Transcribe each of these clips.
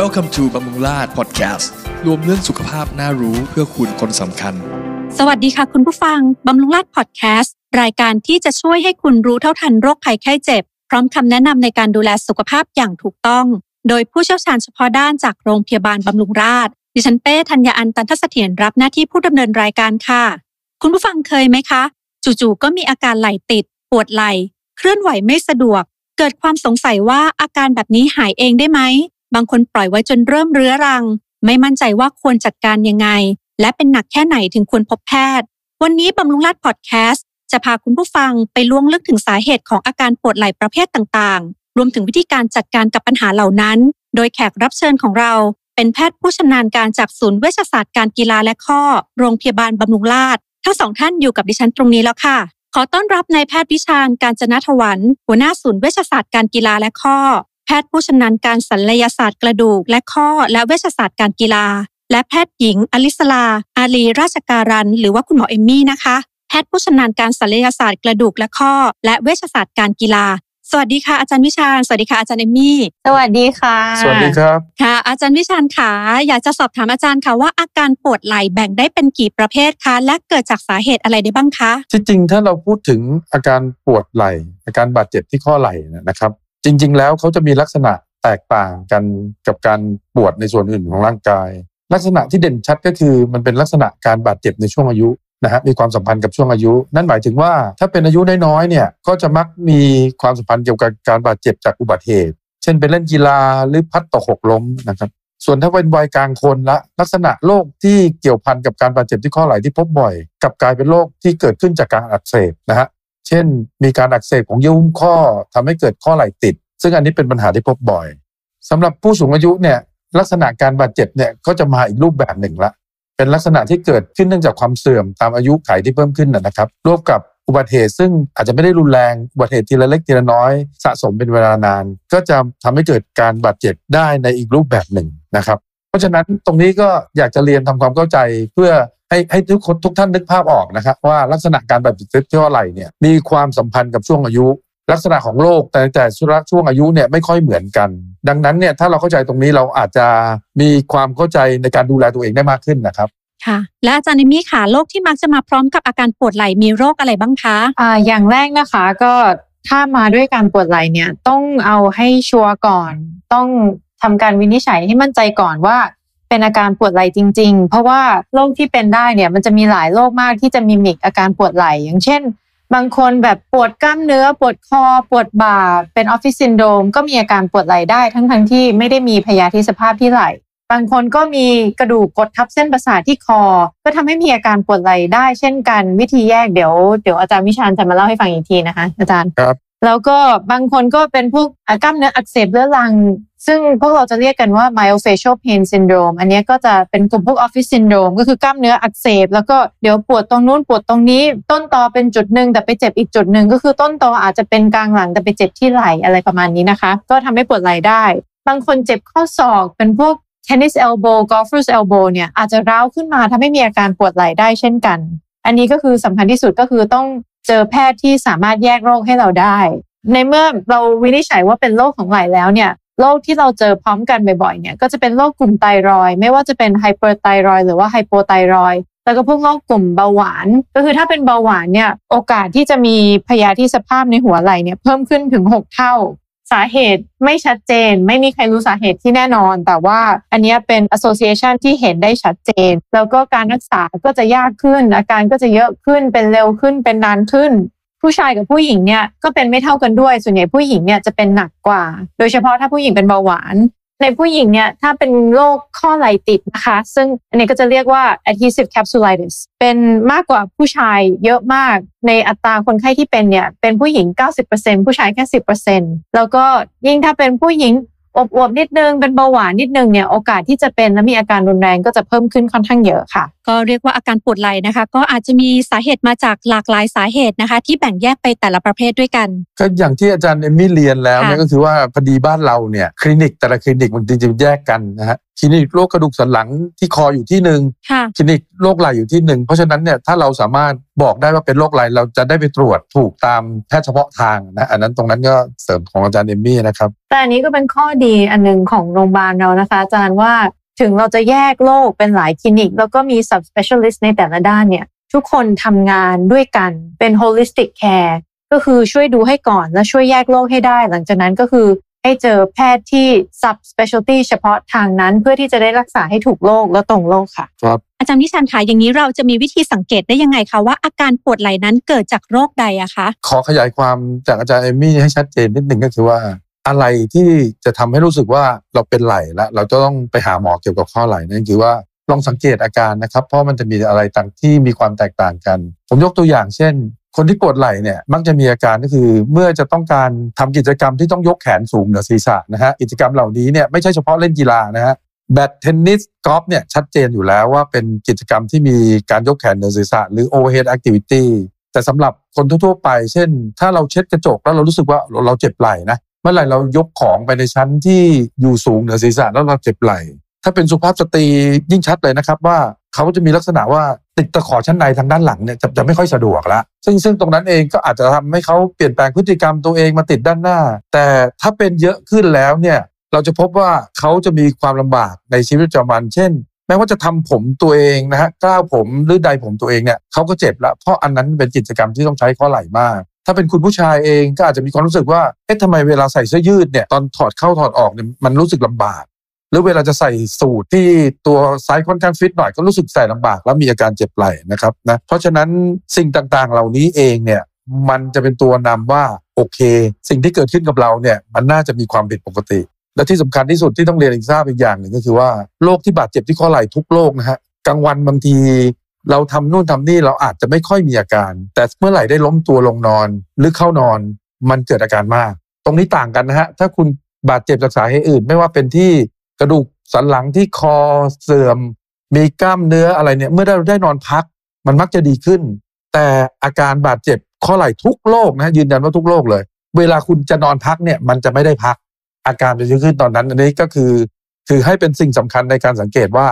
Welcome to บำรุงราษฎร์ Podcast รวมเรื่องสุขภาพน่ารู้เพื่อคุณคนสำคัญ สวัสดีค่ะคุณผู้ฟัง บำรุงราษฎร์พอดแคสต์รายการที่จะช่วยให้คุณรู้เท่าทันโรคภัยไข้เจ็บ พร้อมคำแนะนำในการดูแลสุขภาพอย่างถูกต้อง โดยผู้เชี่ยวชาญเฉพาะด้านจากโรงพยาบาลบำรุงราษฎร์ดิฉันเป้ธัญญาอันตันทศเถียรรับหน้าที่ผู้ดำเนินรายการค่ะ คุณผู้ฟังเคยไหมคะ จู่ๆก็มีอาการไหล่ติด ปวดไหล่ เคลื่อนไหวไม่สะดวก เกิดความสงสัยว่าอาการแบบนี้หายเองได้ไหม บางคนปล่อยไว้จนเริ่มเรื้อรัง ไม่มั่นใจว่าควรจัดการยังไง และเป็นหนักแค่ไหนถึงควรพบแพทย์ วันนี้บำรุงราษฎร์พอดแคสต์จะพาคุณผู้ฟังไปล่วงลึกถึงสาเหตุของอาการปวดไหล่ประเภทต่างๆ รวมถึงวิธีการจัดการกับปัญหาเหล่านั้น โดยแขกรับเชิญของเรา เป็นแพทย์ผู้ชำนาญการจากศูนย์เวชศาสตร์การกีฬาและข้อ โรงพยาบาลบำรุงราษฎร์ทั้งสองท่านอยู่กับดิฉันตรงนี้แล้วค่ะ ขอต้อนรับนายแพทย์วิชาญการจนทวันหัวหน้าศูนย์เวชศาสตร์การกีฬาและข้อ ทย์ผู้ชำนาญการศัลยศาสตร์กระดูก และข้อและเวชศาสตร์การกีฬา และแพทย์หญิง อลิสลา อาลีราชการัน หรือว่าคุณหมอเอมมี่นะคะ แพทย์ผู้ชำนาญการศัลยศาสตร์กระดูกและข้อ และเวชศาสตร์การกีฬาสวัสดีค่ะอาจารย์วิชาญสวัสดีค่ะอาจารย์เอมมี่สวัสดีค่ะ สวัสดีครับค่ะ อาจารย์วิชาญค่ะอยากจะสอบถามอาจารย์ค่ะว่าอาการปวดไหล่แบ่งได้เป็นกี่ประเภทคะและเกิดจากสาเหตุอะไรได้บ้างคะที่จริงถ้าเราพูดถึงอาการปวดไหล่อาการบาดเจ็บที่ข้อไหล่นะครับ จริง ๆ แล้วเขาจะมีลักษณะแตกต่างกันกับการปวดในส่วนอื่นของร่างกาย ลักษณะที่เด่นชัดก็คือมันเป็นลักษณะการบาดเจ็บในช่วงอายุนะฮะมีความสัมพันธ์กับช่วงอายุ นั่นหมายถึงว่าถ้าเป็นอายุน้อยๆเนี่ยก็จะมักมีความสัมพันธ์เกี่ยวกับการบาดเจ็บจากอุบัติเหตุ เช่นเป็นเล่นกีฬาหรือพัดตกหกล้มนะครับส่วนถ้าเป็นวัยกลางคนละลักษณะโรคที่เกี่ยวพันกับการบาดเจ็บที่ข้อไหล่ที่พบบ่อย กับกลายเป็นโรคที่เกิดขึ้นจากการอักเสบนะฮะ เช่น มีการอักเสบของเยื่อหุ้มข้อทำให้เกิดข้อไหล่ติด ซึ่งอันนี้เป็นปัญหาที่พบบ่อยสำหรับผู้สูงอายุเนี่ยลักษณะการบาดเจ็บเนี่ยก็จะมาอีกรูปแบบหนึ่งละ เป็นลักษณะที่เกิดขึ้นเนื่องจากความเสื่อมตามอายุไขที่เพิ่มขึ้นนะนะครับร่วมกับอุบัติเหตุซึ่งอาจจะไม่ได้รุนแรงอุบัติเหตุทีละเล็กทีละน้อย สะสมเป็นเวลานาน ก็จะทำให้เกิดการบาดเจ็บได้ในอีกรูปแบบหนึ่งนะครับ เพราะฉะนั้นตรงนี้ก็อยากจะเรียนทำความเข้าใจเพื่อ ให้ให้ทุกคนทุกท่านนึกภาพออกนะครับ ว่าลักษณะการบาดเจ็บที่ข้อไหล่เนี่ยมีความสัมพันธ์กับช่วงอายุ ลักษณะของโรคแต่แต่ช่วงอายุเนี่ยไม่ค่อยเหมือนกัน ดังนั้นเนี่ยถ้าเราเข้าใจตรงนี้เราอาจจะมีความเข้าใจในการดูแลตัวเองได้มากขึ้นนะครับค่ะและอาจารย์เอมมี่ค่ะโรคที่มักจะมาพร้อมกับอาการปวดไหล่มีโรคอะไรบ้างคะอ่าอย่างแรกนะคะก็ถ้ามาด้วยการปวดไหล่เนี่ยต้องเอาให้ชัวร์ก่อน ต้องทำการวินิจฉัยให้มั่นใจก่อนว่า เป็นอาการปวดไหล่จริง ๆ เพราะว่าโรคที่เป็นได้เนี่ยมันจะมีหลายโรคมากที่จะ mimic อาการปวดไหล่อย่างเช่น บางคนแบบปวดกล้ามเนื้อ ปวดคอ ปวดบ่า เป็นออฟฟิศซินโดรมก็มีอาการปวดไหล่ได้ทั้งทั้งๆที่ไม่ได้มีพยาธิสภาพที่ไหล่บางคนก็มีกระดูกกดทับเส้นประสาทที่คอ ก็ทำให้มีอาการปวดไหล่ได้ เช่นกันวิธีแยกเดี๋ยวเดี๋ยวอาจารย์วิชาญจะมาเล่าให้ฟังอีกทีนะคะ อาจารย์ครับแล้วก็บางคนก็เป็นพวกกล้ามเนื้ออักเสบเรื้อรัง ซึ่งพวกเราจะเรียกกันว่า myofascial pain syndrome อันนี้ก็จะเป็นกลุ่มพวก office syndrome ก็คือกล้ามเนื้ออักเสบ แล้วก็เดี๋ยวปวดตรงนู้นปวดตรงนี้ ต้นตอเป็นจุดหนึ่งแต่ไปเจ็บอีกจุดหนึ่งก็คือต้นตออาจจะเป็นกลางหลังแต่ไปเจ็บที่ไหล่อะไรประมาณนี้นะคะ ก็ทำให้ปวดไหล่ได้ บางคนเจ็บข้อศอกเป็นพวก tennis elbow golfer's elbow เนี่ยอาจจะร้าวขึ้นมาทำให้มีอาการปวดไหล่ได้เช่นกัน อันนี้ก็คือสำคัญที่สุดก็คือต้องเจอแพทย์ที่สามารถแยกโรคให้เราได้ ในเมื่อเราวินิจฉัยว่าเป็นโรคของไหล่แล้วเนี่ย โรคที่เราเจอพร้อมกันบ่อยๆเนี่ยก็จะเป็นโรคกลุ่มไตรอย ไม่ว่าจะเป็นไฮเปอร์ไทรอยหรือว่าไฮโปไทรอยแล้วก็พวกโรคกลุ่มเบาหวาน ก็คือถ้าเป็นเบาหวานเนี่ยโอกาสที่จะมีพยาธิสภาพในหัวไหล่เนี่ยเพิ่มขึ้นถึง 6 เท่า สาเหตุไม่ชัดเจน ไม่มีใครรู้สาเหตุที่แน่นอน แต่ว่าอันนี้เป็น association ที่เห็นได้ชัดเจน แล้วก็การรักษาก็จะยากขึ้น อาการก็จะเยอะขึ้นเป็นเร็วขึ้นเป็นนานขึ้น ผู้ชายกับผู้หญิงเนี่ยก็เป็นไม่เท่ากันด้วย ส่วนใหญ่ผู้หญิงเนี่ยจะเป็นหนักกว่า โดยเฉพาะถ้าผู้หญิงเป็นเบาหวาน ในผู้หญิงเนี่ยถ้าเป็นโรคข้อไหล่ติดนะคะ ซึ่งอันนี้ก็จะเรียกว่า adhesive capsulitis เป็นมากกว่าผู้ชายเยอะมาก ในอัตราคนไข้ที่เป็นเนี่ยเป็นผู้หญิง 90%ผู้ชายแค่ 10%แล้วก็ยิ่งถ้าเป็นผู้หญิง อวบๆนิดนึงเป็นเบาหวานนิดนึงเนี่ยโอกาสที่จะเป็นและมีอาการรุนแรงก็จะเพิ่มขึ้นค่อนข้างเยอะค่ะ ก็เรียกว่าอาการปวดไหล่นะคะ ก็อาจจะมีสาเหตุมาจากหลากหลายสาเหตุนะคะ ที่แบ่งแยกไปแต่ละประเภทด้วยกันก็อย่างที่อาจารย์เอมมี่เรียนแล้วเนี่ยค่ะก็คือว่าพอดีบ้านเราเนี่ยคลินิกแต่ละคลินิกมันจริงๆแยกกันนะฮะคลินิกโรคกระดูกสันหลังที่คออยู่ที่หนึ่งค่ะคลินิกโรคไหล่อยู่ที่หนึ่งเพราะฉะนั้นเนี่ยถ้าเราสามารถบอกได้ว่าเป็นโรคไหล่เราจะได้ไปตรวจถูกตามแพทย์เฉพาะทางนะอันนั้นตรงนั้นก็เสริมของอาจารย์เอมมี่นะครับ แต่อันนี้ก็เป็นข้อดีอันหนึงของโรงพยาบาลเรานะคะ อาจารย์ว่าถึงเราจะแยกโรคเป็นหลายคลินิก แล้วก็มี sub specialist ในแต่ละด้านเนี่ย ทุกคนทำงานด้วยกันเป็น holistic care ก็คือช่วยดูให้ก่อนแล้วช่วยแยกโรคให้ได้ หลังจากนั้นก็คือ ให้เจอแพทย์ที่ sub specialty เฉพาะทางนั้นเพื่อที่จะได้รักษาให้ถูกโรคและตรงโรคค่ะ ครับ อาจารย์นิชันคะอย่างนี้เราจะมีวิธีสังเกตได้ยังไงคะว่าอาการปวดไหล่นั้นเกิดจากโรคใดอะคะขอขยายความจากอาจารย์เอมี่ให้ชัดเจนนิดหนึ่งก็คือว่า อะไรที่จะทำให้รู้สึกว่าเราเป็นไหล่แล้วเราจะต้องไปหาหมอเกี่ยวกับข้อไหล่นั่นคือว่าลองสังเกตอาการนะครับ เพราะมันจะมีอะไรต่างที่มีความแตกต่างกัน ผมยกตัวอย่างเช่น คนที่ปวดไหล่เนี่ยมักจะมีอาการก็คือ เมื่อจะต้องการทำกิจกรรมที่ต้องยกแขนสูงเหนือศีรษะนะฮะกิจกรรมเหล่านี้เนี่ยไม่ใช่เฉพาะเล่นกีฬานะฮะแบดเทนนิสกอล์ฟเนี่ยชัดเจนอยู่แล้วว่าเป็นกิจกรรมที่มีการยกแขนเหนือศีรษะหรือ overhead activity แต่สำหรับคนทั่วๆไป เช่น ถ้าเราเช็ดกระจกแล้วเรารู้สึกว่าเราเจ็บไหล่นะเมื่อไหร่เรายกของไปในชั้นที่อยู่สูงเหนือศีรษะแล้วเราเจ็บไหล่ถ้าเป็นสุภาพสตรียิ่งชัดเลยนะครับว่าเขาจะมีลักษณะว่า ติดตะขอชั้นในทางด้านหลังเนี่ยจะจะไม่ค่อยสะดวกละซึ่งซึ่งตรงนั้นเองก็อาจจะทำให้เขาเปลี่ยนแปลงพฤติกรรมตัวเองมาติดด้านหน้า แต่ถ้าเป็นเยอะขึ้นแล้วเนี่ยเราจะพบว่าเขาจะมีความลำบากในชีวิตประจำวันเช่นแม้ว่าจะทำผมตัวเองนะฮะกล้าวผมหรือใดผมตัวเองเนี่ยเขาก็เจ็บละเพราะอันนั้นเป็นกิจกรรมที่ต้องใช้ข้อไหล่มาก ถ้าเป็นคุณผู้ชายเองก็อาจจะมีความรู้สึกว่าเอ๊ะทำไมเวลาใส่เสื้อยืดเนี่ยตอนถอดเข้าถอดออกเนี่ยมันรู้สึกลำบาก หรือเวลาจะใส่สูทที่ตัวไซส์ค่อนข้างฟิตหน่อยก็รู้สึกใส่ลำบาก แล้วมีอาการเจ็บไหล่นะครับนะเพราะฉะนั้นสิ่งต่างๆ เหล่านี้เองเนี่ยมันจะเป็นตัวนำว่าโอเค สิ่งที่เกิดขึ้นกับเราเนี่ยมันน่าจะมีความผิดปกติ และที่สำคัญที่สุดที่ต้องเรียนอีกทราบอีกอย่างหนึ่งก็คือว่าโรคที่บาดเจ็บที่ข้อไหล่ทุกโรคนะฮะกลางวันบางทีเราทำนู่นทำนี่เราอาจจะไม่ค่อยมีอาการ แต่เมื่อไหร่ได้ล้มตัวลงนอน หรือเข้านอน มันเกิดอาการมาก ตรงนี้ต่างกันนะฮะถ้าคุณบาดเจ็บจากสาเหตุอื่น ไม่ว่าเป็นที่ กระดูกสันหลังที่คอเสื่อม มีกล้ามเนื้ออะไรเนี่ยเมื่อได้ได้นอนพัก มันมักจะดีขึ้น แต่อาการบาดเจ็บข้อไหล่ทุกโรคนะยืนยันว่าทุกโรคเลย เวลาคุณจะนอนพักเนี่ยมันจะไม่ได้พัก อาการจะเยอะขึ้นตอนนั้น อันนี้ก็คือ คือให้เป็นสิ่งสำคัญในการสังเกตว่า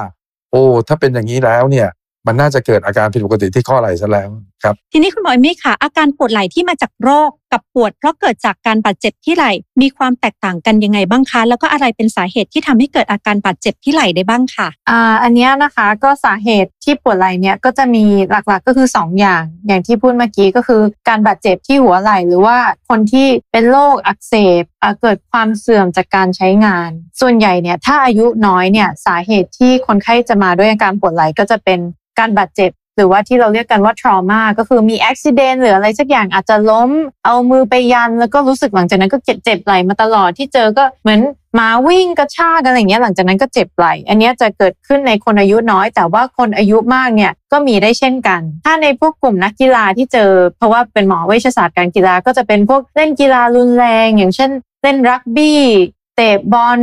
โอ้ถ้าเป็นอย่างนี้แล้วเนี่ย มันน่าจะเกิดอาการผิดปกติที่ข้อไหล่ซะแล้วครับทีนี้คุณหมอเอมี่ค่ะ อาการปวดไหล่ที่มาจากโรคกับปวด เพราะเกิดจากการบาดเจ็บที่ไหล่มีความแตกต่างกันยังไงบ้างคะ แล้วก็อะไรเป็นสาเหตุที่ทำให้เกิดอาการบาดเจ็บที่ไหล่ได้บ้างค่ะอ่าอันเนี้ยนะคะก็สาเหตุที่ปวดไหล่เนี่ยก็จะมีหลักๆก็คือ 2 อย่าง อย่างที่พูดเมื่อกี้ก็คือ การบาดเจ็บที่หัวไหล่หรือว่าคนที่เป็นโรคอักเสบอ่าเกิดความเสื่อมจากการใช้งาน ส่วนใหญ่เนี่ยถ้าอายุน้อยเนี่ยสาเหตุที่คนไข้จะมาด้วยอาการปวดไหล่ก็จะเป็นการบาดเจ็บ หรือว่าที่เราเรียกกันว่า trauma ก็คือมีอุบิเหตุหรืออะไรสักอย่างอาจจะล้ม เอามือไปยัน แล้วก็รู้สึกหลังจากนั้นก็เจ็บเจ็บไหลมาตลอดที่เจอก็เหมือนหมาวิ่งกระชากอะไรอย่างเงี้ยหลังจากนั้นก็เจ็บไหล อันนี้จะเกิดขึ้นในคนอายุน้อย แต่ว่าคนอายุมากเนี่ยก็มีได้เช่นกัน ถ้าในพวกกลุ่มนักกีฬาที่เจอ เพราะว่าเป็นหมอเวชศาสตร์การกีฬาก็จะเป็นพวกเล่นกีฬารุนแรง อย่างเช่น เล่นรักบี้เตะบอล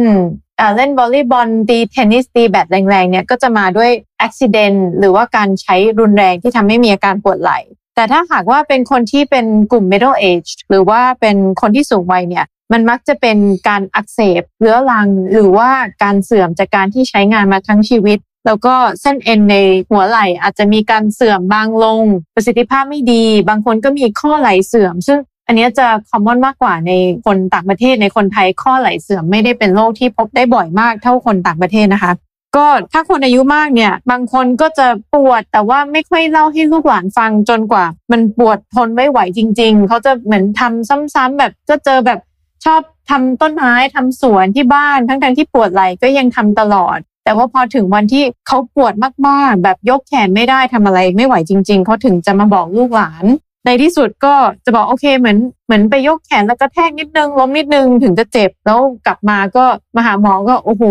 เล่นวอลเลย์บอลตีเทนนิสตีแบดแรงๆเนี่ยก็จะมาด้วยอุบิเหตุหรือว่าการใช้รุนแรงที่ทำให้มีอาการปวดไหล่แต่ถ้าหากว่าเป็นคนที่เป็นกลุ่ม middle age หรือว่าเป็นคนที่สูงวัยเนี่ยมันมักจะเป็นการอักเสบเรื้อรัง หรือว่าการเสื่อมจากการที่ใช้งานมาทั้งชีวิต แล้วก็เส้นเอ็นในหัวไหล่อาจจะมีการเสื่อมบางลง ประสิทธิภาพไม่ดี บางคนก็มีข้อไหล่เสื่อม ซึ่ง อันนี้จะคอมมอนมากกว่าในคนต่างประเทศในคนไทยข้อไหล่เสื่อมไม่ได้เป็นโรคที่พบได้บ่อยมากเท่าคนต่างประเทศนะคะ ก็ถ้าคนอายุมากเนี่ย บางคนก็จะปวดแต่ว่าไม่ค่อยเล่าให้ลูกหลานฟังจนกว่า มันปวดทนไม่ไหวจริง ๆ เขาจะเหมือนทำซ้ำๆแบบก็เจอแบบชอบทำต้นไม้ทำสวนที่บ้านทั้งๆที่ปวดไหล่ก็ยังทำตลอด แต่ว่าพอถึงวันที่เขาปวดมากๆ แบบยกแขนไม่ได้ทำอะไรไม่ไหวจริง ๆเขาถึงจะมาบอกลูกหลาน ในที่สุดก็จะบอกโอเคเหมือนเหมือนไปยกแขนแล้วก็แทกนิดนึงล้มนิดนึงถึงจะเจ็บแล้วกลับมาก็มาหาหมอก็โอ้โห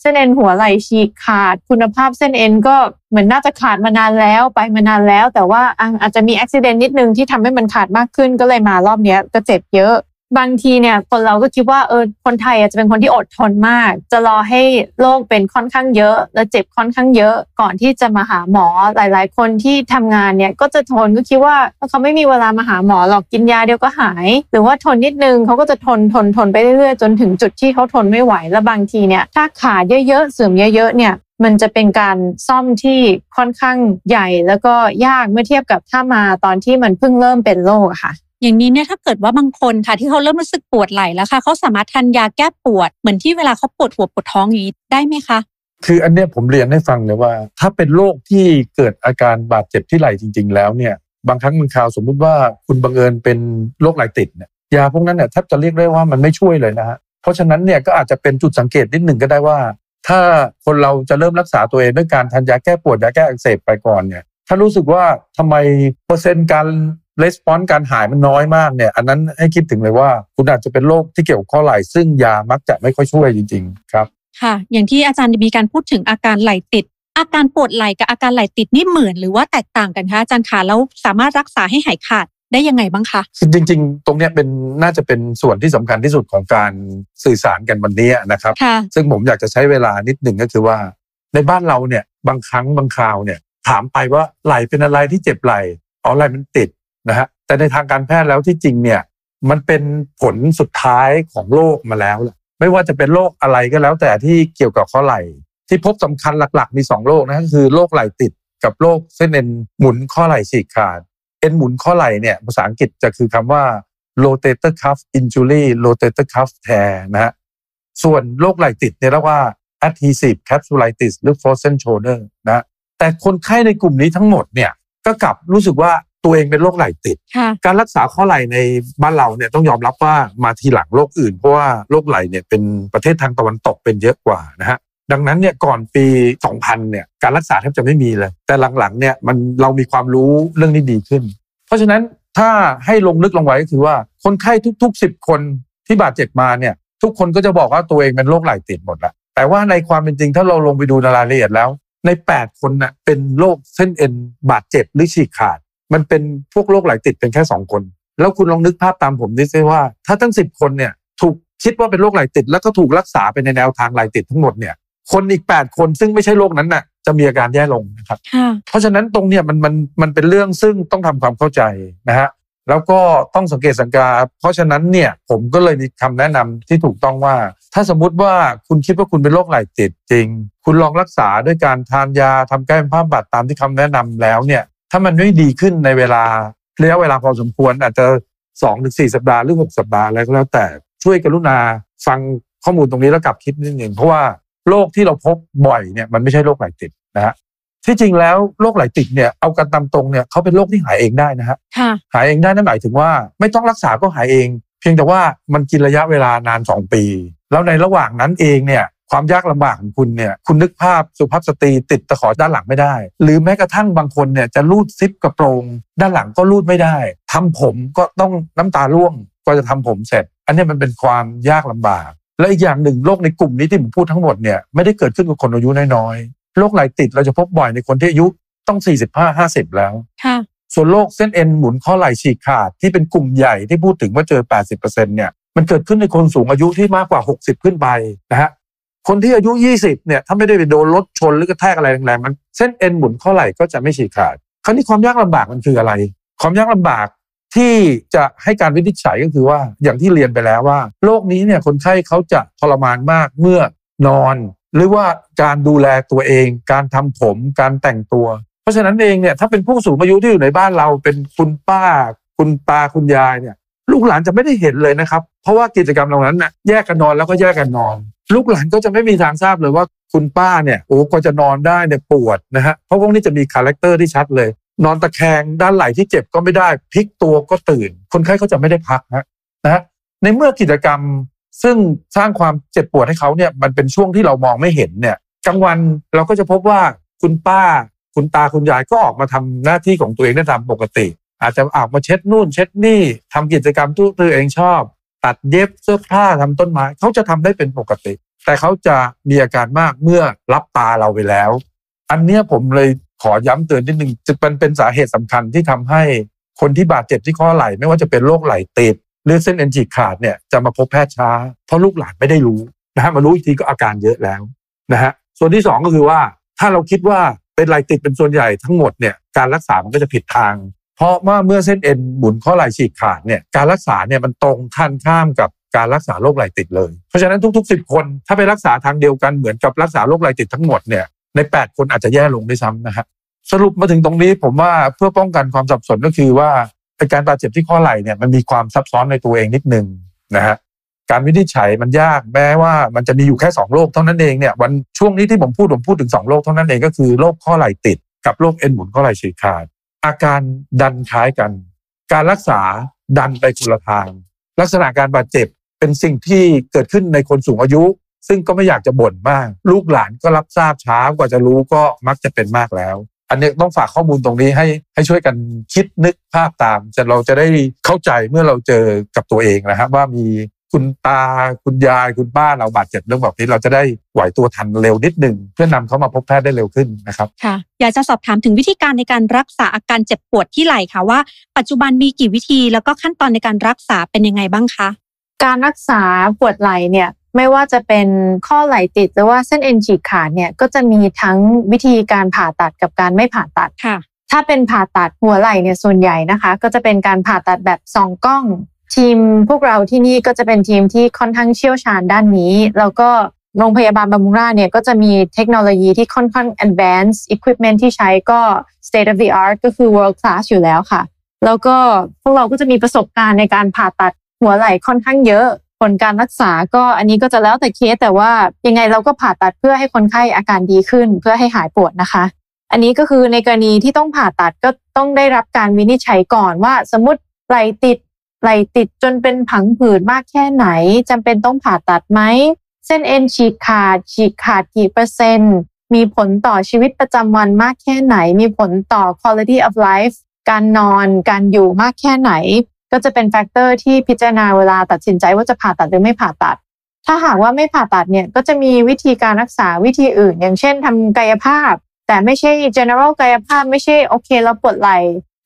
เส้นเอ็นหัวไหล่ฉีกขาด คุณภาพเส้นเอ็นก็เหมือนน่าจะขาดมานานแล้วไปมานานแล้ว แต่ว่าอาจจะมีอุบิเหตุนิดนึงที่ทำให้มันขาดมากขึ้นก็เลยมารอบเนี้ยก็เจ็บเยอะ บางทีเนี่ยคนเราก็คิดว่าเออคนไทยอาจจะเป็นคนที่อดทนมาก จะรอให้โรคเป็นค่อนข้างเยอะ และเจ็บค่อนข้างเยอะก่อนที่จะมาหาหมอหลาย ๆ คนที่ทำงานเนี่ยก็จะทนก็คิดว่าเขาไม่มีเวลามาหาหมอหรอกกินยาเดียวก็หาย หรือว่าทนนิดนึงเขาก็จะทนทนทนไปเรื่อยๆ จนถึงจุดที่เขาทนไม่ไหวแล้วบางทีเนี่ยถ้าขาดเยอะๆเสื่อมเยอะๆเนี่ยมันจะเป็นการซ่อมที่ค่อนข้างใหญ่แล้วก็ยากเมื่อเทียบกับถ้ามาตอนที่มันเพิ่งเริ่มเป็นโรคค่ะ อย่างนี้เนี่ยถ้าเกิดว่าบางคนค่ะที่เขาเริ่มรู้สึกปวดไหล่แล้วค่ะเขาสามารถทานยาแก้ปวด เหมือนที่เวลาเขาปวดหัวปวดท้องอย่างนี้ได้ไหมคะคืออันเนี้ยผมเรียนให้ฟังเลยว่า ถ้าเป็นโรคที่เกิดอาการบาดเจ็บที่ไหล่จริง ๆ แล้วเนี่ยบางครั้งบางคราวสมมุติว่าคุณบังเอิญเป็นโรคไหล่ติดเนี่ยยาพวกนั้นเนี่ยแทบจะเรียกได้ว่ามันไม่ช่วยเลยนะฮะเพราะฉะนั้นเนี่ยก็อาจจะเป็นจุดสังเกตนิดหนึ่งก็ได้ว่า ถ้าคนเราจะเริ่มรักษาตัวเองด้วยการทานยาแก้ปวดยาแก้อักเสบไปก่อนเนี่ยถ้ารู้สึกว่าทำไมเปอร์เซ็นต์การ レスปอนการหายมันน้อยมากเนี่ย อันนั้นให้คิดถึงเลยว่า คุณอาจจะเป็นโรคที่เกี่ยวกับข้อไหล่ซึ่งยามักจะไม่ค่อยช่วยจริง ๆ ครับ ค่ะ อย่างที่อาจารย์มีการพูดถึงอาการไหล่ติด อาการปวดไหล่กับอาการไหล่ติดนี่เหมือนหรือว่าแตกต่างกันคะอาจารย์คะแล้วสามารถรักษาให้หายขาดได้ยังไงบ้างคะคือจริง ๆ ตรงเนี้ยเป็นน่าจะเป็นส่วนที่สำคัญที่สุดของการสื่อสารกันวันนี้นะครับค่ะซึ่งผมอยากจะใช้เวลานิดหนึ่งก็คือว่า ในบ้านเราเนี่ยบางครั้งบางคราวเนี่ย ถามไปว่าไหลเป็นอะไรที่เจ็บไหลอ๋อไหลมันติด นะฮะแต่ในทางการแพทย์แล้วที่จริงเนี่ยมันเป็นผลสุดท้ายของโรคมาแล้วแหละไม่ว่าจะเป็นโรคอะไรก็แล้ว แต่ที่เกี่ยวกับข้อไหล่ ที่พบสำคัญหลักๆ มีสองโรคนะก็คือโรคไหล่ติดกับโรคเส้นเอ็นหมุนข้อไหล่ฉีกขาดเอ็นหมุนข้อไหล่เนี่ยภาษาอังกฤษจะคือคำว่า rotator cuff injury rotator cuff tear นะฮะส่วนโรคไหล่ติดเนี่ยเรียกว่า adhesive capsulitis หรือ frozen shoulder นะแต่คนไข้ในกลุ่มนี้ทั้งหมดเนี่ยก็กลับรู้สึกว่า ตัวเองเป็นโรคไหล่ติดค่ะการรักษาข้อไหล่ในบ้านเราเนี่ยต้องยอมรับว่ามาทีหลังโรคอื่น เพราะว่าโรคไหล่เนี่ยเป็นประเทศทางตะวันตกเป็นเยอะกว่านะฮะดังนั้นเนี่ยก่อนปี 2000 เนี่ยการรักษาแทบจะไม่มีเลย แต่หลังๆเนี่ยมันเรามีความรู้เรื่องนี้ดีขึ้น เพราะฉะนั้นถ้าให้ลงลึกลงไว้ก็คือว่าคนไข้ทุกๆ 10 คนที่บาดเจ็บมาเนี่ยทุกคนก็จะบอกว่าตัวเองเป็นโรคไหล่ติดหมดละแต่ว่าในความเป็นจริงถ้าเราลงไปดูในรายละเอียดแล้ว ใน 8 คนน่ะเป็นโรคเส้นเอ็นบาดเจ็บหรือฉีกขาด มันเป็นพวกโรคไหลติดเป็นแค่2คน แล้วคุณลองนึกภาพตามผมดิซิว่า ถ้าทั้ง10คนเนี่ยถูกคิดว่าเป็นโรคไหลติด แล้วก็ถูกรักษาไปในแนวทางไหลติดทั้งหมดเนี่ยคนอีก 8 คนซึ่งไม่ใช่โรคนั้นน่ะจะมีอาการแย่ลงนะครับ เพราะฉะนั้นตรงเนี้ยมันมันมันเป็นเรื่องซึ่งต้องทำความเข้าใจนะฮะแล้วก็ต้องสังเกตสังกา เพราะฉะนั้นเนี่ยผมก็เลยมีคำแนะนำที่ถูกต้องว่า ถ้าสมมุติว่าคุณคิดว่าคุณเป็นโรคไหลติดจริง คุณลองรักษาด้วยการทานยาทำกายภาพบำบัดตามที่คำแนะนำแล้วเนี่ย ถ้ามันไม่ดีขึ้นในเวลาระยะเวลาพอสมควรอาจจะสองถึงสี่สัปดาห์หรือหกสัปดาห์อะไรก็แล้วแต่ช่วยกรุณาฟังข้อมูลตรงนี้แล้วกลับคิดนิดหนึ่งเพราะว่าโรคที่เราพบบ่อยเนี่ยมันไม่ใช่โรคไหล่ติดนะฮะที่จริงแล้วโรคไหล่ติดเนี่ยเอากันตามตรงเนี่ยเขาเป็นโรคที่หายเองได้นะฮะค่ะหายเองได้นั่นหมายถึงว่า ไม่ต้องรักษาก็หายเอง เพียงแต่ว่ามันกินระยะเวลานาน2ปี แล้วในระหว่างนั้นเองเนี่ย ความยากลำบากของคุณเนี่ยคุณนึกภาพสุภาพสตรีติดตะขอด้านหลังไม่ได้ หรือแม้กระทั่งบางคนเนี่ยจะรูดซิปกระโปรง ด้านหลังก็รูดไม่ได้ทำผมก็ต้องน้ำตาร่วงก็จะทำผมเสร็จ อันเนี้ยมันเป็นความยากลำบาก และอีกอย่างหนึ่งโรคในกลุ่มนี้ที่ผมพูดทั้งหมดเนี่ยไม่ได้เกิดขึ้นกับคนอายุน้อยๆโรคไหลติดเราจะพบบ่อยในคนที่อายุต้อง 45-50 แล้วค่ะส่วนโรคเส้นเอ็นหมุนข้อไหล่ฉีกขาดที่เป็นกลุ่มใหญ่ที่พูดถึงว่าเจอ 80%เนี่ยมันเกิดขึ้นในคนสูงอายุที่มากกว่า 60 ขึ้นไปนะฮะ คนที่อายุ 20เนี่ยถ้าไม่ได้ไปโดนรถชนหรือกระแทกอะไรแรงๆมันเส้นเอ็นหมุนข้อไหล่ก็จะไม่ฉีกขาด คราวนี้ความยากลำบากมันคืออะไร ความยากลำบากที่จะให้การวินิจฉัยก็คือว่าอย่างที่เรียนไปแล้วว่าโรคนี้เนี่ยคนไข้เขาจะทรมานมากเมื่อนอน หรือว่าการดูแลตัวเอง การทำผม การแต่งตัว เพราะฉะนั้นเองเนี่ยถ้าเป็นผู้สูงอายุที่อยู่ในบ้านเราเป็นคุณป้า คุณตาคุณยายเนี่ยลูกหลานจะไม่ได้เห็นเลยนะครับ เพราะว่ากิจกรรมเหล่านั้นน่ะแยกกันนอนแล้วก็แยกกันนอน ลูกหลานก็จะไม่มีทางทราบเลยว่าคุณป้าเนี่ยโอ้ก็จะนอนได้เนี่ยปวดนะฮะเพราะพวกนี้จะมี character ที่ชัดเลย นอนตะแคงด้านไหล่ที่เจ็บก็ไม่ได้พลิกตัวก็ตื่น คนไข้เขาจะไม่ได้พักฮะนะฮะในเมื่อกิจกรรมซึ่งสร้างความเจ็บปวดให้เขาเนี่ยมันเป็นช่วงที่เรามองไม่เห็นเนี่ยกลางวันเราก็จะพบว่าคุณป้า คุณตาคุณยายก็ออกมาทำหน้าที่ของตัวเองได้ตามปกติ อาจจะออกมาเช็ดนู่น เช็ดนี่ทำกิจกรรมที่ตัวเองชอบ ตัดเย็บเสื้อผ้าทำต้นไม้เขาจะทำได้เป็นปกติ แต่เขาจะมีอาการมากเมื่อรับตาเราไปแล้ว อันเนี้ยผมเลยขอย้ำเตือนนิดนึงจะเป็นเป็นสาเหตุสำคัญที่ทำให้คนที่บาดเจ็บที่ข้อไหล่ไม่ว่าจะเป็นโรคไหล่ติดหรือเส้นเอ็นฉีกขาดเนี่ยจะมาพบแพทย์ช้า เพราะลูกหลานไม่ได้รู้นะฮะมารู้อีกทีก็อาการเยอะแล้วนะฮะส่วนที่สองก็คือว่าถ้าเราคิดว่าเป็นไหล่ติดเป็นส่วนใหญ่ทั้งหมดเนี่ยการรักษามันก็จะผิดทาง เพราะว่าเมื่อเส้นเอ็นหมุนข้อไหล่ฉีกขาดเนี่ยการรักษาเนี่ยมันตรงท่านข้ามกับการรักษาโรคไหล่ติดเลย เพราะฉะนั้นทุก ๆ 10 คน ถ้าไปรักษาทางเดียวกันเหมือนกับรักษาโรคไหล่ติดทั้งหมดเนี่ยใน 8 คนอาจจะแย่ลงด้วยซ้ำนะฮะสรุปมาถึงตรงนี้ผมว่าเพื่อป้องกันความสับสนก็คือว่าอาการบาดเจ็บที่ข้อไหล่เนี่ยมันมีความซับซ้อนในตัวเองนิดนึงนะฮะการวินิจฉัยมันยากแม้ว่ามันจะมีอยู่แค่ 2 โรคเท่านั้นเองเนี่ยวันช่วงนี้ที่ผมพูดผมพูดถึง 2 โรคเท่านั้นเองก็คือโรคข้อไหล่ติดกับโรคเอ็นหมุนข้อไหล่ฉีกขาด อาการดันคล้ายกัน การรักษาดันไปคนละทาง ลักษณะการบาดเจ็บเป็นสิ่งที่เกิดขึ้นในคนสูงอายุ ซึ่งก็ไม่อยากจะบ่นมาก ลูกหลานก็รับทราบช้ากว่าจะรู้ก็มักจะเป็นมากแล้ว อันนี้ต้องฝากข้อมูลตรงนี้ให้ให้ช่วยกันคิดนึกภาพตามจะเราจะได้เข้าใจเมื่อเราเจอกับตัวเองนะครับว่ามี คุณตาคุณยายคุณป้าเราบาดเจ็บเรื่องแบบนี้เราจะได้ไหวตัวทันเร็วนิดหนึ่งเพื่อนำเขามาพบแพทย์ได้เร็วขึ้นนะครับค่ะอยากจะสอบถามถึงวิธีการในการรักษาอาการเจ็บปวดที่ไหล่ค่ะว่า ปัจจุบันมีกี่วิธีแล้วก็ขั้นตอนในการรักษาเป็นยังไงบ้างคะการรักษาปวดไหล่เนี่ยไม่ว่าจะเป็นข้อไหล่ติดหรือว่าเส้นเอ็นฉีกขาดเนี่ยก็จะมีทั้งวิธีการผ่าตัดกับการไม่ผ่าตัดค่ะ ถ้าเป็นผ่าตัดหัวไหล่เนี่ยส่วนใหญ่นะคะ ก็จะเป็นการผ่าตัดแบบสองกล้อง ทีมพวกเราที่นี่ก็จะเป็นทีมที่ค่อนข้างเชี่ยวชาญด้านนี้ แล้วก็โรงพยาบาลบำรุงราษฎร์เนี่ยก็จะมีเทคโนโลยีที่ค่อนข้าง advanced equipment ที่ใช้ก็ state of the art ก็คือ world class อยู่แล้วค่ะ แล้วก็พวกเราก็จะมีประสบการณ์ในการผ่าตัดหัวไหล่ค่อนข้างเยอะ ผลการรักษาก็อันนี้ก็จะแล้วแต่เคสแต่ว่ายังไงเราก็ผ่าตัดเพื่อให้คนไข้อาการดีขึ้น เพื่อให้หายปวดนะคะ อันนี้ก็คือในกรณีที่ต้องผ่าตัดก็ต้องได้รับการวินิจฉัยก่อนว่า สมมติไหลติด ไหลติดจนเป็นผังผืดมากแค่ไหนจำเป็นต้องผ่าตัดไหม เส้นเอ็นฉีกขาด ฉีกขาดกี่เปอร์เซ็นต์ มีผลต่อชีวิตประจำวันมากแค่ไหน มีผลต่อ quality of life การนอน การอยู่มากแค่ไหน ก็จะเป็น factor ที่พิจารณาเวลาตัดสินใจว่าจะผ่าตัดหรือไม่ผ่าตัด ถ้าหากว่าไม่ผ่าตัดเนี่ยก็จะมีวิธีการรักษาวิธีอื่น อย่างเช่นทำกายภาพ แต่ไม่ใช่ general กายภาพไม่ใช่โอเคเราปวดไหล่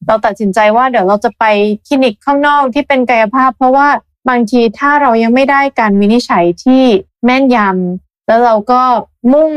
เราตัดสินใจว่าเดี๋ยวเราจะไปคลินิกข้างนอกที่เป็นกายภาพ เพราะว่าบางทีถ้าเรายังไม่ได้การวินิจฉัยที่แม่นยำแล้วเราก็มุ่ง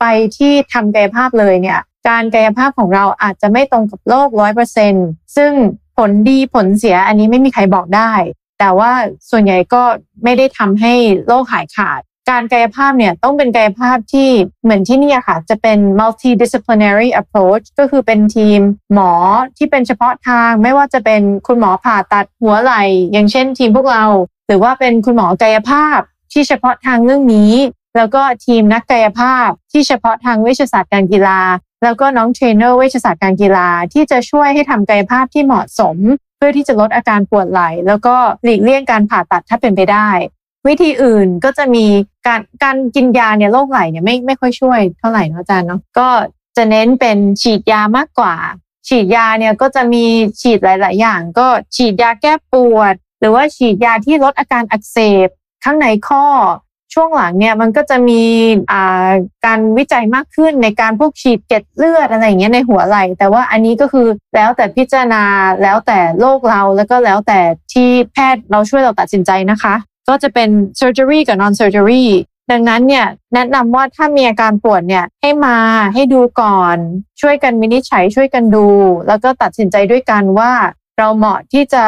ไปที่ทำกายภาพเลยเนี่ย การกายภาพของเราอาจจะไม่ตรงกับโลกร้อยเปอร์เซ็นซึ่งผลดีผลเสียอันนี้ไม่มีใครบอกได้ แต่ว่าส่วนใหญ่ก็ไม่ได้ทำให้โรคหายขาด การกายภาพเนี่ยต้องเป็นกายภาพที่เหมือนที่นี่ค่ะ จะเป็น multidisciplinary approach ก็คือเป็นทีมหมอที่เป็นเฉพาะทาง ไม่ว่าจะเป็นคุณหมอผ่าตัดหัวไหล่อย่างเช่นทีมพวกเรา หรือว่าเป็นคุณหมอกายภาพที่เฉพาะทางเรื่องนี้ แล้วก็ทีมนักกายภาพที่เฉพาะทางเวชศาสตร์การกีฬา แล้วก็น้องเทรนเนอร์เวชศาสตร์การกีฬา ที่จะช่วยให้ทำกายภาพที่เหมาะสม เพื่อที่จะลดอาการปวดไหล่แล้วก็หลีกเลี่ยงการผ่าตัดถ้าเป็นไปได้วิธีอื่นก็จะมี การการกินยาเนี่ยโรคไหล่เนี่ยไม่ไม่ค่อยช่วยเท่าไหร่เนาะอาจารย์เนาะก็จะเน้นเป็นฉีดยามากกว่า ฉีดยาเนี่ยก็จะมีฉีดหลาย ๆ อย่าง ก็ฉีดยาแก้ปวด หรือว่าฉีดยาที่ลดอาการอักเสบข้างในข้อช่วงหลังเนี่ยมันก็จะมีการวิจัยมากขึ้นในการพวกฉีดเกล็ดเลือดอะไรอย่างเงี้ยในหัวไหล่แต่ว่าอันนี้ก็คือแล้วแต่พิจารณาแล้วแต่โรคเราแล้วก็แล้วแต่ที่แพทย์เราช่วยเราตัดสินใจนะคะ ก็จะเป็น surgery กับ non surgery ดังนั้นเนี่ยแนะนำว่าถ้ามีอาการปวดเนี่ยให้มาให้ดูก่อน ช่วยกันวินิจฉัยช่วยกันดู แล้วก็ตัดสินใจด้วยกันว่า เราเหมาะที่จะ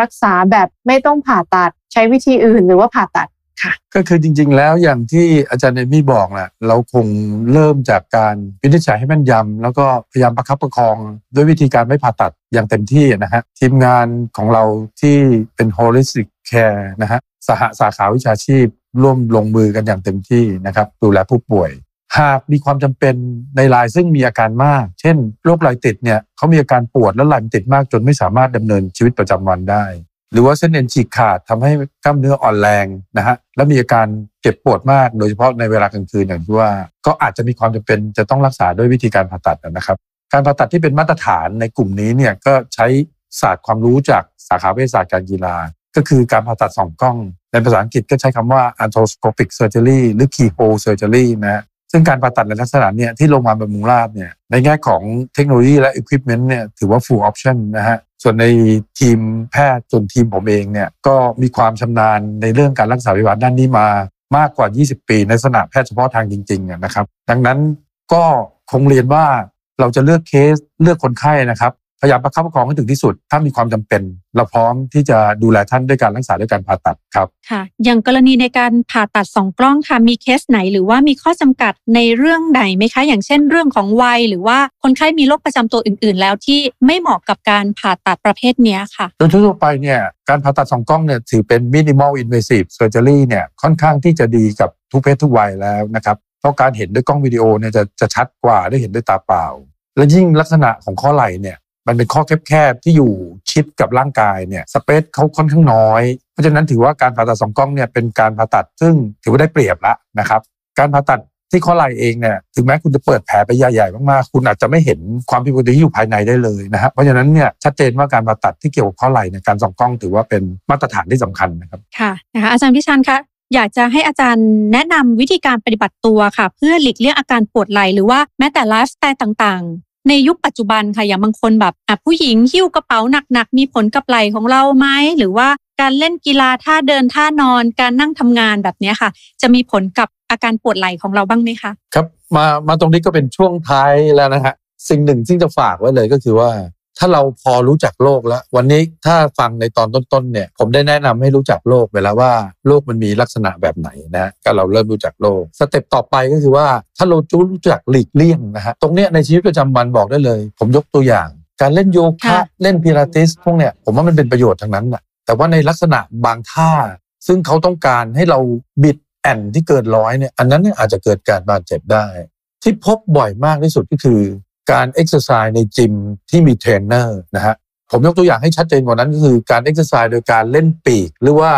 รักษาแบบไม่ต้องผ่าตัดใช้วิธีอื่นหรือว่าผ่าตัด ก็คือจริง ๆ แล้วอย่างที่อาจารย์เอมี่บอกแหละเราคงเริ่มจากการวินิจฉัยให้แม่นยำแล้วก็พยายามประคับประคอง ด้วยวิธีการไม่ผ่าตัดอย่างเต็มที่นะฮะทีมงานของเราที่เป็น holistic care นะฮะสหสาขาวิชาชีพ ร่วมลงมือกันอย่างเต็มที่นะครับดูแลผู้ป่วย หากมีความจำเป็นในรายซึ่งมีอาการมาก เช่นโรคไหล่ติดเนี่ยเขามีอาการปวดและไหล่มันติดมากจนไม่สามารถดำเนินชีวิตประจำวันได้ หรือว่าเส้นเอ็นฉีกขาดทำให้กล้ามเนื้ออ่อนแรงนะฮะและมีอาการเจ็บปวดมากโดยเฉพาะในเวลากลางคืนอย่างที่ว่า ก็อาจจะมีความจำเป็นจะต้องรักษาด้วยวิธีการผ่าตัดนะครับ การผ่าตัดที่เป็นมาตรฐานในกลุ่มนี้เนี่ยก็ใช้ศาสตร์ความรู้จากสาขาเวชศาสตร์การกีฬา ก็คือการผ่าตัดสองกล้อง ในภาษาอังกฤษก็ใช้คำว่า arthroscopic surgery หรือ keyhole surgery นะฮะซึ่งการผ่าตัดในลักษณะเนี่ยที่โรงพยาบาลบำรุงราษฎร์เนี่ยในแง่ของเทคโนโลยีและ equipment เนี่ยถือว่า full option นะฮะ ส่วนในทีมแพทย์ส่วนทีมผมเองเนี่ยก็มีความชำนาญในเรื่องการรักษาพยาบาลด้านนี้มามากกว่า 20 ปีในลักษณะแพทย์เฉพาะทางจริงๆนะครับ ดังนั้นก็คงเรียนว่าเราจะเลือกเคสเลือกคนไข้นะครับ พยายามประคับประคองให้ถึงที่สุด ถ้ามีความจำเป็น เราพร้อมที่จะดูแลท่านด้วยการรักษาด้วยการผ่าตัดครับค่ะ อย่างกรณีในการผ่าตัดสองกล้องค่ะมีเคสไหนหรือว่ามีข้อจำกัดในเรื่องใดไหมคะ อย่างเช่นเรื่องของวัย หรือว่าคนไข้มีโรคประจำตัวอื่น ๆ แล้วที่ไม่เหมาะกับการผ่าตัดประเภทเนี้ยค่ะโดยทั่วๆไปเนี่ยการผ่าตัดสองกล้องเนี่ยถือเป็น minimal invasive surgery เนี่ยค่อนข้างที่จะดีกับทุกเพศทุกวัยแล้วนะครับเพราะการเห็นด้วยกล้องวิดีโอเนี่ยจะจะชัดกว่าได้เห็นด้วยตาเปล่า และยิ่งลักษณะของข้อไหล่เนี่ย มันเป็นข้อแคบๆที่อยู่ชิดกับร่างกายเนี่ยสเปซเขาค่อนข้างน้อย เพราะฉะนั้นถือว่าการผ่าตัดสองกล้องเนี่ยเป็นการผ่าตัดซึ่งถือว่าได้เปรียบละนะครับการผ่าตัดที่ข้อไหล่เองเนี่ยถึงแม้คุณจะเปิดแผลไปใหญ่ๆมากๆ คุณอาจจะไม่เห็นความผิดปกติที่อยู่ภายในได้เลยนะฮะเพราะฉะนั้นเนี่ยชัดเจนว่าการผ่าตัดที่เกี่ยวกับข้อไหล่ในยการส่องกล้องถือว่าเป็นมาตรฐานที่สำคัญนะครับค่ะนะคะอาจารย์พิชันคะอยากจะให้อาจารย์แนะนำวิธีการปฏิบัติตัวค่ะ เพื่อหลีกเลี่ยงอาการปวดไหล่หรือว่าแม้แต่ไลฟ์สไตล์ต่างๆ ในยุคปัจจุบันค่ะอย่างบางคนแบบอะผู้หญิงหิ้วกระเป๋าหนักๆมีผลกับไหล่ของเราไหมหรือว่าการเล่นกีฬาท่าเดินท่านอน การนั่งทำงานแบบนี้ค่ะ จะมีผลกับอาการปวดไหล่ของเราบ้างไหมคะครับมามาตรงนี้ก็เป็นช่วงท้ายแล้วนะฮะสิ่งหนึ่งที่จะฝากไว้เลยก็คือว่า ถ้าเราพอรู้จักโลกแล้ว วันนี้ถ้าฟังในตอนต้นๆเนี่ยผมได้แนะนำให้รู้จักโลกไปแล้วว่าโลกมันมีลักษณะแบบไหนนะก็เราเริ่มรู้จักโลก สเต็ปต่อไปก็คือว่าถ้าเรารู้จักหลีกเลี่ยงนะฮะตรงเนี้ยในชีวิตประจำวันบอกได้เลย ผมยกตัวอย่าง การเล่นโยคะค่ะเล่นพิลาทิสพวกเนี้ยผมว่ามันเป็นประโยชน์ทั้งนั้นนะแต่ว่าในลักษณะบางท่า ซึ่งเขาต้องการให้เราบิดแอ่นที่เกินร้อยเนี่ยอันนั้นเนี่ยอาจจะเกิดการบาดเจ็บได้ ที่พบบ่อยมากที่สุดก็คือ การ exercise ในจิมที่มีเทรนเนอร์นะฮะผมยกตัวอย่างให้ชัดเจนกว่านั้นก็คือการเอ็กซ์ไซส์โดยการเล่นปีก หรือว่า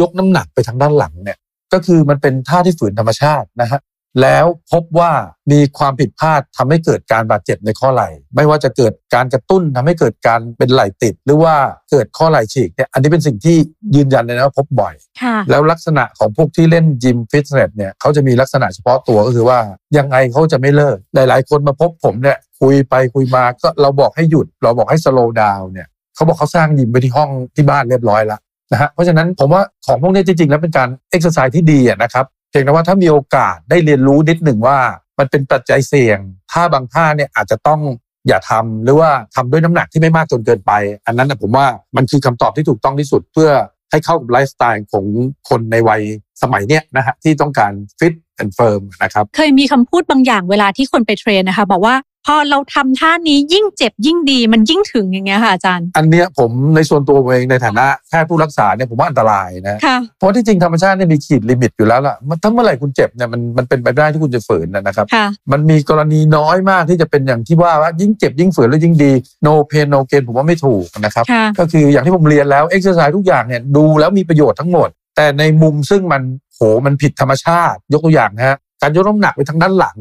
ยกน้ำหนักไปทางด้านหลังเนี่ยก็คือมันเป็นท่าที่ฝืนธรรมชาตินะฮะ แล้วพบว่ามีความผิดพลาดทำให้เกิดการบาดเจ็บในข้อไหล่ ไม่ว่าจะเกิดการกระตุ้นทำให้เกิดการเป็นไหล่ติด หรือว่าเกิดข้อไหล่ฉีกเนี่ยอันนี้เป็นสิ่งที่ยืนยันเลยนะว่าพบบ่อยค่ะแล้วลักษณะของพวกที่เล่นยิมฟิตเนสเนี่ยเขาจะมีลักษณะเฉพาะตัวก็คือว่ายังไงเขาจะไม่เลิก หลาย ๆ คนมาพบผมเนี่ยคุยไปคุยมาก็เราบอกให้หยุด เราบอกให้ slow down เนี่ยเขาบอกเขาสร้างยิมไปที่ห้องที่บ้านเรียบร้อยแล้วนะฮะเพราะฉะนั้นผมว่าของพวกนี้จริง ๆ แล้วเป็นการเอ็กซ์ไซส์ที่ดีอะนะครับเพียงแต่ว่าถ้ามีโอกาสได้เรียนรู้นิดหนึ่งว่า มันเป็นปัจจัยเสี่ยงท่าบางท่าเนี่ยอาจจะต้องอย่าทำหรือว่าทำด้วยน้ำหนักที่ไม่มากจนเกินไป อันนั้นนะผมว่ามันคือคำตอบที่ถูกต้องที่สุดเพื่อให้เข้ากับไลฟ์สไตล์ของคนในวัยสมัยเนี้ยนะฮะที่ต้องการ fit and firm นะครับ เคยมีคำพูดบางอย่างเวลาที่คนไป train นะคะ บอกว่า พอเราทำท่านี้ยิ่งเจ็บยิ่งดีมันยิ่งถึงอย่างเงี้ยค่ะอาจารย์ อันเนี้ยผมในส่วนตัวผมเองในฐานะแพทย์ผู้รักษาเนี่ยผมว่าอันตรายนะค่ะเพราะที่จริงธรรมชาติเนี่ยมีขีด limit อยู่แล้วล่ะมันถ้าเมื่อไหร่คุณเจ็บเนี่ยมันมันเป็นไปไม่ได้ที่คุณจะฝืนนะนะครับค่ะมันมีกรณีน้อยมากที่จะเป็นอย่างที่ว่าว่ายิ่งเจ็บยิ่งฝืนแล้วยิ่งดี no pain no gain ผมว่าไม่ถูกนะครับค่ะก็คืออย่างที่ผมเรียนแล้วเอ็กซ์ไซส์ทุกอย่างเนี่ยดูแล้วมีประโยชน์ทั้งหมด แต่ในมุมซึ่งมันโหมันผิดธรรมชาติ ยกตัวอย่างนะฮะ การยกน้ำหนักไปทางด้านหลัง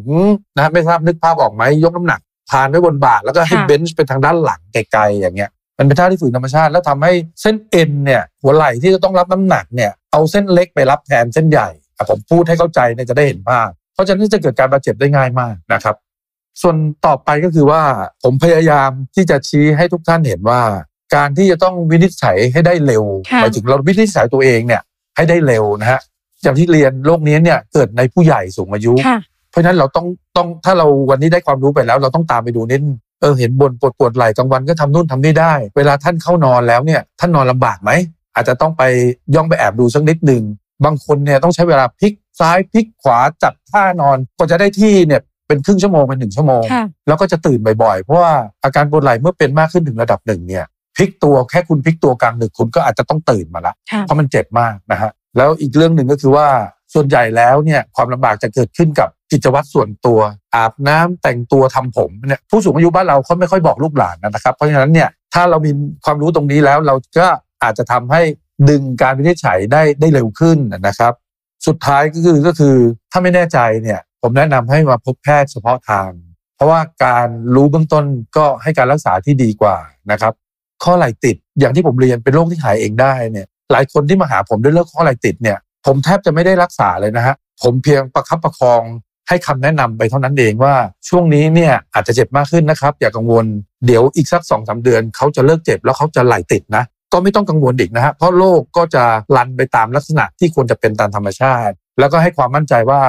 นะฮะไม่ทราบนึกภาพออกไหมยกน้ำหนักพาดไว้บนบ่าแล้วก็ให้ค่ะ bend ไปทางด้านหลังไกลๆอย่างเงี้ยมันเป็นท่าที่ฝืนธรรมชาติ แล้วทำให้เส้นเอ็นเนี่ยหัวไหล่ที่จะต้องรับน้ำหนักเนี่ยเอาเส้นเล็กไปรับแทนเส้นใหญ่อะผมพูดให้เข้าใจเนี่ยจะได้เห็นภาพเพราะฉะนั้นจะเกิดการบาดเจ็บได้ง่ายมากนะครับ ส่วนต่อไปก็คือว่าผมพยายามที่จะชี้ให้ทุกท่านเห็นว่า การที่จะต้องวินิจฉัยให้ได้เร็วค่ะหมายถึงเราวินิจฉัยตัวเองเนี่ยให้ได้เร็วนะฮะ อย่างที่เรียนโรคนี้เนี่ยเกิดในผู้ใหญ่สูงอายุค่ะเพราะฉะนั้นเราต้องต้องถ้าเราวันนี้ได้ความรู้ไปแล้ว เราต้องตามไปดูนิดเออเห็นบนปวดปวดไหล่กลางวันก็ทำนู่นทำนี่ได้ เวลาท่านเข้านอนแล้วเนี่ยท่านนอนลำบากไหมอาจจะต้องไปย่องไปแอบดูสักนิดหนึ่งบางคนเนี่ยต้องใช้เวลาพลิกซ้ายพลิกขวาจัดท่านอนกว่าจะได้ที่เนี่ยเป็นครึ่งชั่วโมงเป็นหนึ่งชั่วโมงค่ะแล้วก็จะตื่นบ่อยๆ เพราะว่าอาการปวดไหล่เมื่อเป็นมากขึ้นถึงระดับหนึ่งเนี่ยพลิกตัวแค่คุณพลิกตัวกลางดึกคุณก็อาจจะต้องตื่นมาละค่ะเพราะมันเจ็บมากนะฮะ แล้วอีกเรื่องหนึ่งก็คือว่าส่วนใหญ่แล้วเนี่ยความลำบากจะเกิดขึ้นกับกิจวัตรส่วนตัว อาบน้ำแต่งตัวทำผมเนี่ยผู้สูงอายุบ้านเราเขาไม่ค่อยบอกลูกหลานนะครับเพราะฉะนั้นเนี่ยถ้าเรามีความรู้ตรงนี้แล้วเราก็อาจจะทำให้ดึงการวินิจฉัยได้ได้เร็วขึ้นนะครับ สุดท้ายก็คือก็คือถ้าไม่แน่ใจเนี่ยผมแนะนำให้มาพบแพทย์เฉพาะทาง เพราะว่าการรู้เบื้องต้นก็ให้การรักษาที่ดีกว่านะครับ ข้อไหล่ติดอย่างที่ผมเรียนเป็นโรคที่หายเองได้เนี่ย หลายคนที่มาหาผมด้วยเรื่องข้อไหล่ติดเนี่ย ผมแทบจะไม่ได้รักษาเลยนะฮะผมเพียงประคับประคองให้คำแนะนำไปเท่านั้นเองว่าช่วงนี้เนี่ยอาจจะเจ็บมากขึ้นนะครับ อย่ากังวลเดี๋ยวอีกสักสองสาเดือนเขาจะเลิกเจ็บแล้วเขาจะไหลติดนะ ก็ไม่ต้องกังวลอีกนะฮะเพราะโรคก็จะรันไปตามลักษณะที่ควรจะเป็นตามธรรมชาติ แล้วก็ให้ความมั่นใจว่า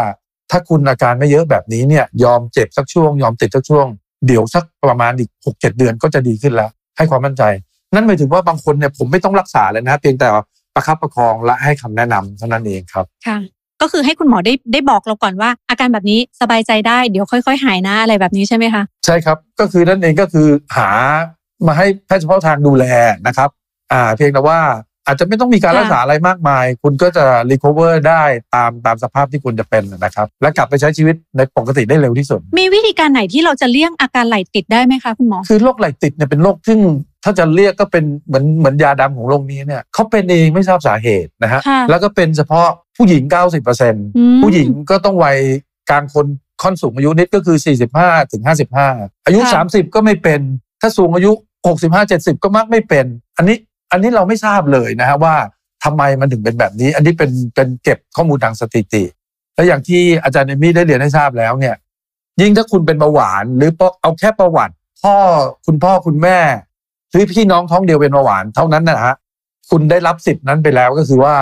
ถ้าคุณอาการไม่เยอะแบบนี้เนี่ยยอมเจ็บสักช่วง ยอมติดสักช่วง เดี๋ยวสักประมาณอีกหกเจ็ดเดือนก็จะดีขึ้นแล้ว ให้ความมั่นใจ นั่นหมายถึงว่าบางคนเนี่ยผมไม่ต้องรักษาเลยนะเพียงแต่ ประคับประคองและให้คำแนะนำเท่านั้นเองครับค่ะก็คือให้คุณหมอได้ได้บอกเราก่อนว่า อาการแบบนี้สบายใจได้เดี๋ยวค่อย ๆ หายนะอะไรแบบนี้ใช่ไหมคะใช่ครับก็คือนั่นเองก็คือหามาให้แพทย์เฉพาะทางดูแลนะครับอ่าเพียงแต่ว่า อาจจะไม่ต้องมีการค่ะรักษาอะไรมากมาย คุณก็จะรีค o เวอร์ได้ตามตามสภาพที่คุณจะเป็นนะครับ และกลับไปใช้ชีวิตในปกติได้เร็วที่สุด มีวิธีการไหนที่เราจะเลี่ยงอาการไหลติดได้ไหมคะคุณหมอ คือโรคไหลติดเนี่ยเป็นโรคซึ่งถ้าจะเรียกก็เป็นเหมือนเหมือนยาดำของโรคนี้เนี่ยเขาเป็นเองไม่ทราบสาเหตุนะฮะค่ะแล้วก็เป็นเฉพาะผู้หญิง 90%อืมผู้หญิงก็ต้องวัยกลางคนค่อนสูงอายุนิดก็คือ 45ถึง55 อายุค่ะ30 ก็ไม่เป็น ถ้าสูงอายุ 65 70 ก็มักไม่เป็น อันนี้ อันนี้เราไม่ทราบเลยนะฮะว่าทำไมมันถึงเป็นแบบนี้ อันนี้เป็นเป็นเก็บข้อมูลทางสถิติ และอย่างที่อาจารย์เอมี่ได้เรียนให้ทราบแล้วเนี่ย ยิ่งถ้าคุณเป็นเบาหวาน หรือเอาแค่ประวัติ พ่อคุณพ่อคุณแม่ หรือพี่น้องท้องเดียวเป็นเบาหวานเท่านั้นนะฮะคุณได้รับสิทธินั้นไปแล้วก็คือว่า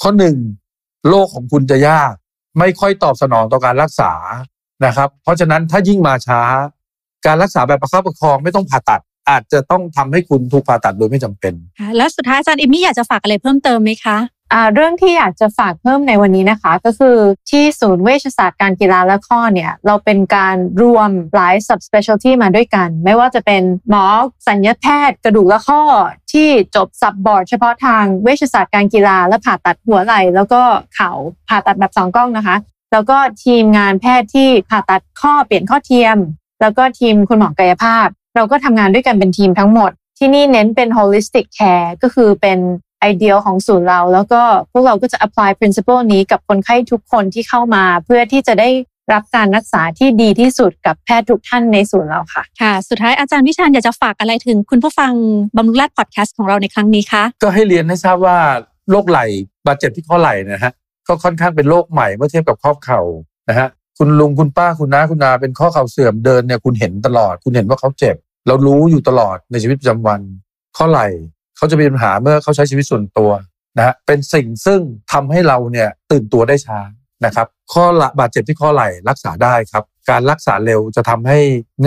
ข้อหนึ่งโรคของคุณจะยาก ไม่ค่อยตอบสนองต่อการรักษานะครับ เพราะฉะนั้นถ้ายิ่งมาช้า การรักษาแบบประคับประคองไม่ต้องผ่าตัด อาจจะต้องทำให้คุณถูกผ่าตัดโดยไม่จำเป็นค่ะแล้วสุดท้ายอาจารย์เอมมี่อยากจะฝากอะไรเพิ่มเติมไหมคะอ่าเรื่องที่อยากจะฝากเพิ่มในวันนี้นะคะ ก็คือที่ศูนย์เวชศาสตร์การกีฬาและข้อเนี่ย เราเป็นการรวมหลาย subspecialty มาด้วยกัน ไม่ว่าจะเป็นหมอสัญญแพทย์กระดูกและข้อที่จบซับบอร์ดเฉพาะทางเวชศาสตร์การกีฬาและผ่าตัดหัวไหล่แล้วก็เข่าผ่าตัดแบบสองกล้องนะคะ แล้วก็ทีมงานแพทย์ที่ผ่าตัดข้อเปลี่ยนข้อเทียม แล้วก็ทีมคุณหมอกายภาพ เราก็ทำงานด้วยกันเป็นทีมทั้งหมด ที่นี่เน้นเป็น holistic care ก็คือเป็นไอเดียของศูนย์เรา แล้วก็พวกเราก็จะ apply principle นี้กับคนไข้ทุกคนที่เข้ามา เพื่อที่จะได้รับการรักษาที่ดีที่สุดกับแพทย์ทุกท่านในศูนย์เราค่ะ ค่ะ สุดท้ายอาจารย์วิชาญอยากจะฝากอะไรถึงคุณผู้ฟังบำรุงราชพอดแคสต์ของเราในครั้งนี้คะ ก็ให้เรียนให้ทราบว่าโรคไหล่บาดเจ็บที่ข้อไหล่นะฮะ ก็ค่อนข้างเป็นโรคใหม่เมื่อเทียบกับข้อเข่านะฮะ คุณลุงคุณป้าคุณน้าคุณนาเป็นข้อเข่าเสื่อมเดินเนี่ยคุณเห็นตลอด คุณเห็นว่าเขาเจ็บ เรารู้อยู่ตลอดในชีวิตประจำวัน ข้อไหล่เขาจะมีปัญหาเมื่อเขาใช้ชีวิตส่วนตัวนะฮะเป็นสิ่งซึ่งทำให้เราเนี่ยตื่นตัวได้ช้านะครับข้อละบาดเจ็บที่ข้อไหล่รักษาได้ครับ การรักษาเร็วจะทำให้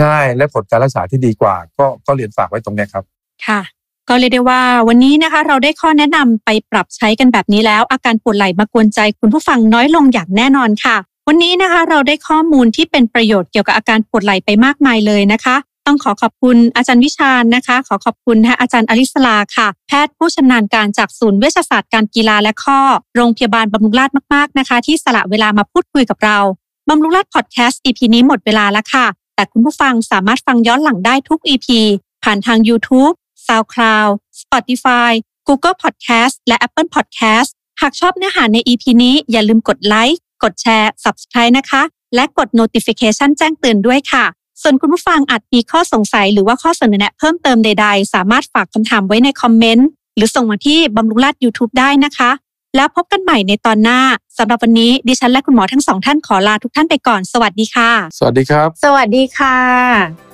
ง่ายและผลการรักษาที่ดีกว่า ก็ก็เรียนฝากไว้ตรงนี้ครับ ค่ะ ก็เรียกได้ว่าวันนี้นะคะเราได้ข้อแนะนำไปปรับใช้กันแบบนี้แล้ว อาการปวดไหล่มากวนใจคุณผู้ฟังน้อยลงอย่างแน่นอนค่ะ วันนี้นะคะเราได้ข้อมูลที่เป็นประโยชน์เกี่ยวกับอาการปวดไหล่ไปมากมายเลยนะคะ ต้องขอขอบคุณอาจารย์วิชาญนะคะ ขอขอบคุณอาจารย์อลิสลาค่ะ แพทย์ผู้ชำนาญการจากศูนย์เวชศาสตร์การกีฬาและข้อ โรงพยาบาลบำรุงราษฎร์มากๆนะคะ ที่สละเวลามาพูดคุยกับเราบำรุงราษฎร์พอดแคสต์ EP นี้หมดเวลาแล้วค่ะ แต่คุณผู้ฟังสามารถฟังย้อนหลังได้ทุก EP ผ่านทาง YouTube SoundCloud Spotify Google Podcast และ Apple Podcast หากชอบเนื้อหาใน EP นี้อย่าลืมกดไลค์กดแชร์ Subscribe นะคะ และกด Notification แจ้งเตือนด้วยค่ะ ส่วนคุณผู้ฟังอาจมีข้อสงสัยหรือว่าข้อเสนอแนะเพิ่มเติมใด ๆ สามารถฝากคำถามไว้ในคอมเมนต์ หรือส่งมาที่บำรุงราษฎร์ YouTube ได้นะคะ แล้วพบกันใหม่ในตอนหน้าสำหรับวันนี้ดิฉันและคุณหมอทั้งสองท่านขอลาทุกท่านไปก่อน สวัสดีค่ะ สวัสดีครับ สวัสดีค่ะ